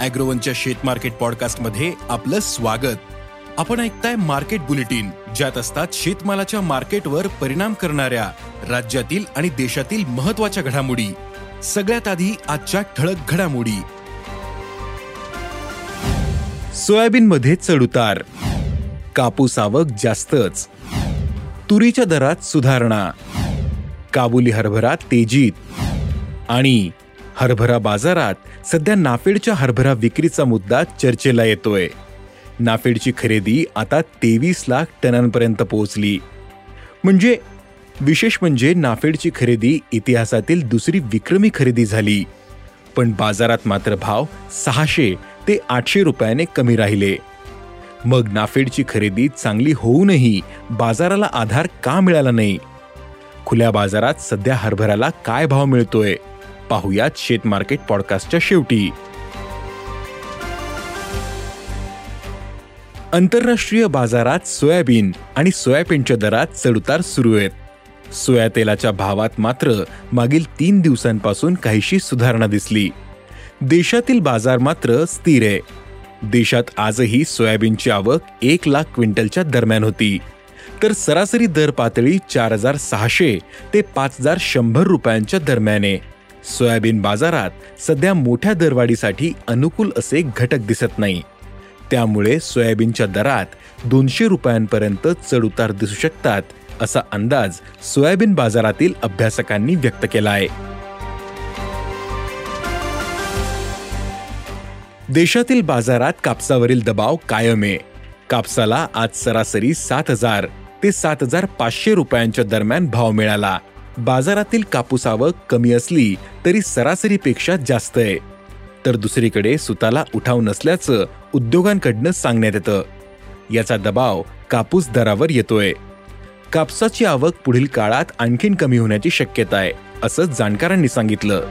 अॅग्रोवनच्या शेत मार्केट पॉडकास्टमध्ये आपलं स्वागत. आपण ऐकताय मार्केट बुलेटिन ज्यात असतात शेतमालाच्या मार्केटवर परिणाम करणाऱ्या राज्यातील आणि देशातील महत्त्वाच्या घडामोडी. सगळ्यात आधी आजच्या ठळक घडामोडी. सोयाबीन मध्ये चढउतार कापूस आवक जास्तच. तुरीच्या दरात सुधारणा. काबुली हरभरा तेजीत. आणि हरभरा बाजारात सध्या नाफेडच्या हरभरा विक्रीचा मुद्दा चर्चेला येतोय. नाफेडची खरेदी आता तेवीस लाख टनांपर्यंत पोहोचली. म्हणजे विशेष म्हणजे नाफेडची खरेदी इतिहासातील दुसरी विक्रमी खरेदी झाली. पण बाजारात मात्र भाव सहाशे ते आठशे रुपयाने कमी राहिले. मग नाफेडची खरेदी चांगली होऊनही बाजाराला आधार का मिळाला नाही? खुल्या बाजारात सध्या हरभऱ्याला काय भाव मिळतोय? पाहुयात शेत मार्केट पॉडकास्टच्या शेवटी. आंतरराष्ट्रीय बाजारात सोयाबीन आणि सोयाबीनच्या दरात चढउतार सुरू आहेत. सोया तेलाच्या भावात मात्र मागील तीन दिवसांपासून काहीशी सुधारणा दिसली. देशातील बाजार मात्र स्थिर आहे. देशात आजही सोयाबीनची आवक एक लाख क्विंटलच्या दरम्यान होती. तर सरासरी दर पातळी चार हजार सहाशे ते पाच हजार शंभर रुपयांच्या दरम्यान आहे. सोयाबीन बाजारात सध्या मोठ्या दरवाढीसाठी अनुकूल असे घटक दिसत नाही. त्यामुळे सोयाबीनच्या दरात दोनशे रुपयांपर्यंत चढउतार दिसू शकतात असा अंदाज सोयाबीन बाजारातील अभ्यासकांनी व्यक्त केला आहे. देशातील बाजारात कापसावरील दबाव कायम आहे. कापसाला आज सरासरी सात हजार ते सात हजार पाचशे रुपयांच्या दरम्यान भाव मिळाला. बाजारातील कापूस आवक कमी असली तरी सरासरीपेक्षा जास्त आहे. तर दुसरीकडे सुताला उठाव नसल्याचं उद्योगांकडनं सांगण्यात येतं. याचा दबाव कापूस दरावर येतोय. कापसाची आवक पुढील काळात आणखीन कमी होण्याची शक्यता आहे असं जाणकारांनी सांगितलं.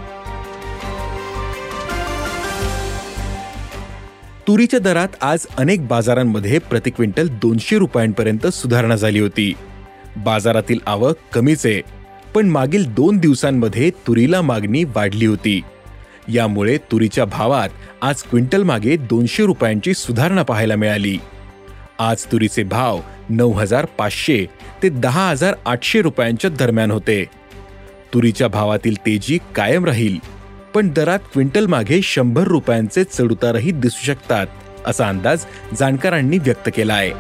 तुरीच्या दरात आज अनेक बाजारांमध्ये प्रति क्विंटल दोनशे रुपयांपर्यंत सुधारणा झाली होती. बाजारातील आवक कमीच आहे पण मागील दोन दिवसांमध्ये तुरीला मागणी वाढली होती. यामुळे तुरीच्या भावात आज क्विंटल मागे दोनशे रुपयांची सुधारणा पाहायला मिळाली. आज तुरीचे भाव नऊ हजार पाचशे ते दहा हजार आठशे रुपयांच्या दरम्यान होते. तुरीच्या भावातील तेजी कायम राहील पण दरात क्विंटल मागे शंभर रुपयांचे चढउतारही दिसू शकतात असा अंदाज जाणकारांनी व्यक्त केला आहे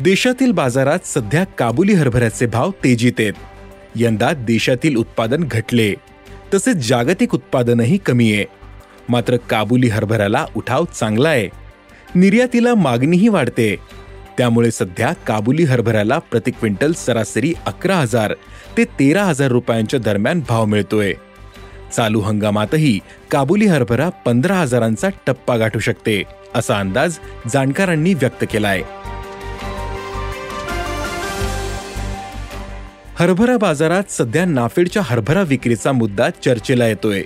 देशातील बाजारात सध्या काबुली हरभऱ्याचे भाव तेजीत आहेत. यंदा देशातील उत्पादन घटले. तसेच जागतिक उत्पादनही कमी आहे. मात्र काबुली हरभऱ्याला उठाव चांगला आहे. निर्यातीला मागणीही वाढते. त्यामुळे सध्या काबुली हरभऱ्याला प्रति क्विंटल सरासरी अकरा हजार ते तेरा हजार रुपयांच्या दरम्यान भाव मिळतोय. चालू हंगामातही काबुली हरभरा पंधरा हजारांचा टप्पा गाठू शकते असा अंदाज जाणकारांनी व्यक्त केलाय. हरभरा बाजारात सध्या नाफेडच्या हरभरा विक्रीचा मुद्दा चर्चेला येतोय.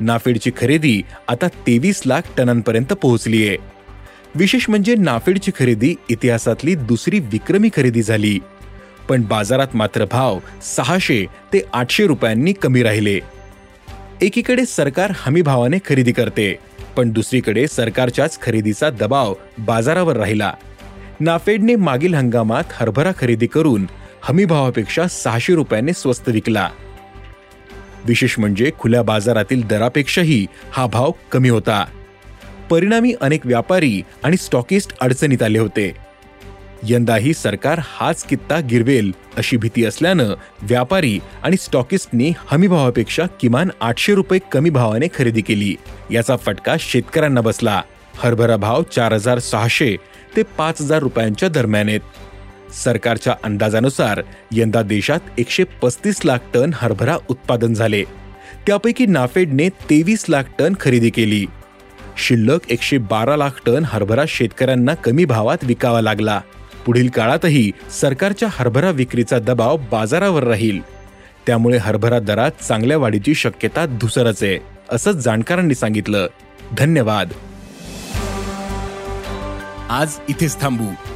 नाफेडची खरेदी आता तेवीस लाख टनांपर्यंत पोहोचली आहे. विशेष म्हणजे नाफेडची खरेदी इतिहासातली दुसरी विक्रमी खरेदी झाली. पण बाजारात मात्र भाव सहाशे ते आठशे रुपयांनी कमी राहिले. एकीकडे सरकार हमी भावाने खरेदी करते पण दुसरीकडे सरकारच्याच खरेदीचा दबाव बाजारावर राहिला. नाफेडने मागील हंगामात हरभरा खरेदी करून हमीभावापेक्षा सहाशे रुपयाने स्वस्त विकला. विशेष म्हणजे खुल्या बाजारातील दरापेक्षाही हा भाव कमी होता. परिणामी अनेक व्यापारी आणि स्टॉकिस्ट अडचणीत आले होते. यंदाही सरकार हाच कित्ता गिरवेल अशी भीती असल्यानं व्यापारी आणि स्टॉकिस्टनी हमीभावापेक्षा किमान आठशे रुपये कमी भावाने खरेदी केली. याचा फटका शेतकऱ्यांना बसला. हरभरा भाव चार हजार सहाशे ते पाच हजार रुपयांच्या दरम्यान आहेत. सरकारच्या अंदाजानुसार यंदा देशात एकशे पस्तीस लाख टन हरभरा उत्पादन झाले. त्यापैकी नाफेडने तेवीस लाख टन खरेदी केली. शिल्लक एकशे बारा लाख टन हरभरा शेतकऱ्यांना कमी भावात विकावा लागला. पुढील काळातही सरकारच्या हरभरा विक्रीचा दबाव बाजारावर राहील. त्यामुळे हरभरा दरात चांगल्या वाढीची शक्यता धुसरच आहे असं जाणकारांनी सांगितलं. धन्यवाद. आज इथेच थांबू.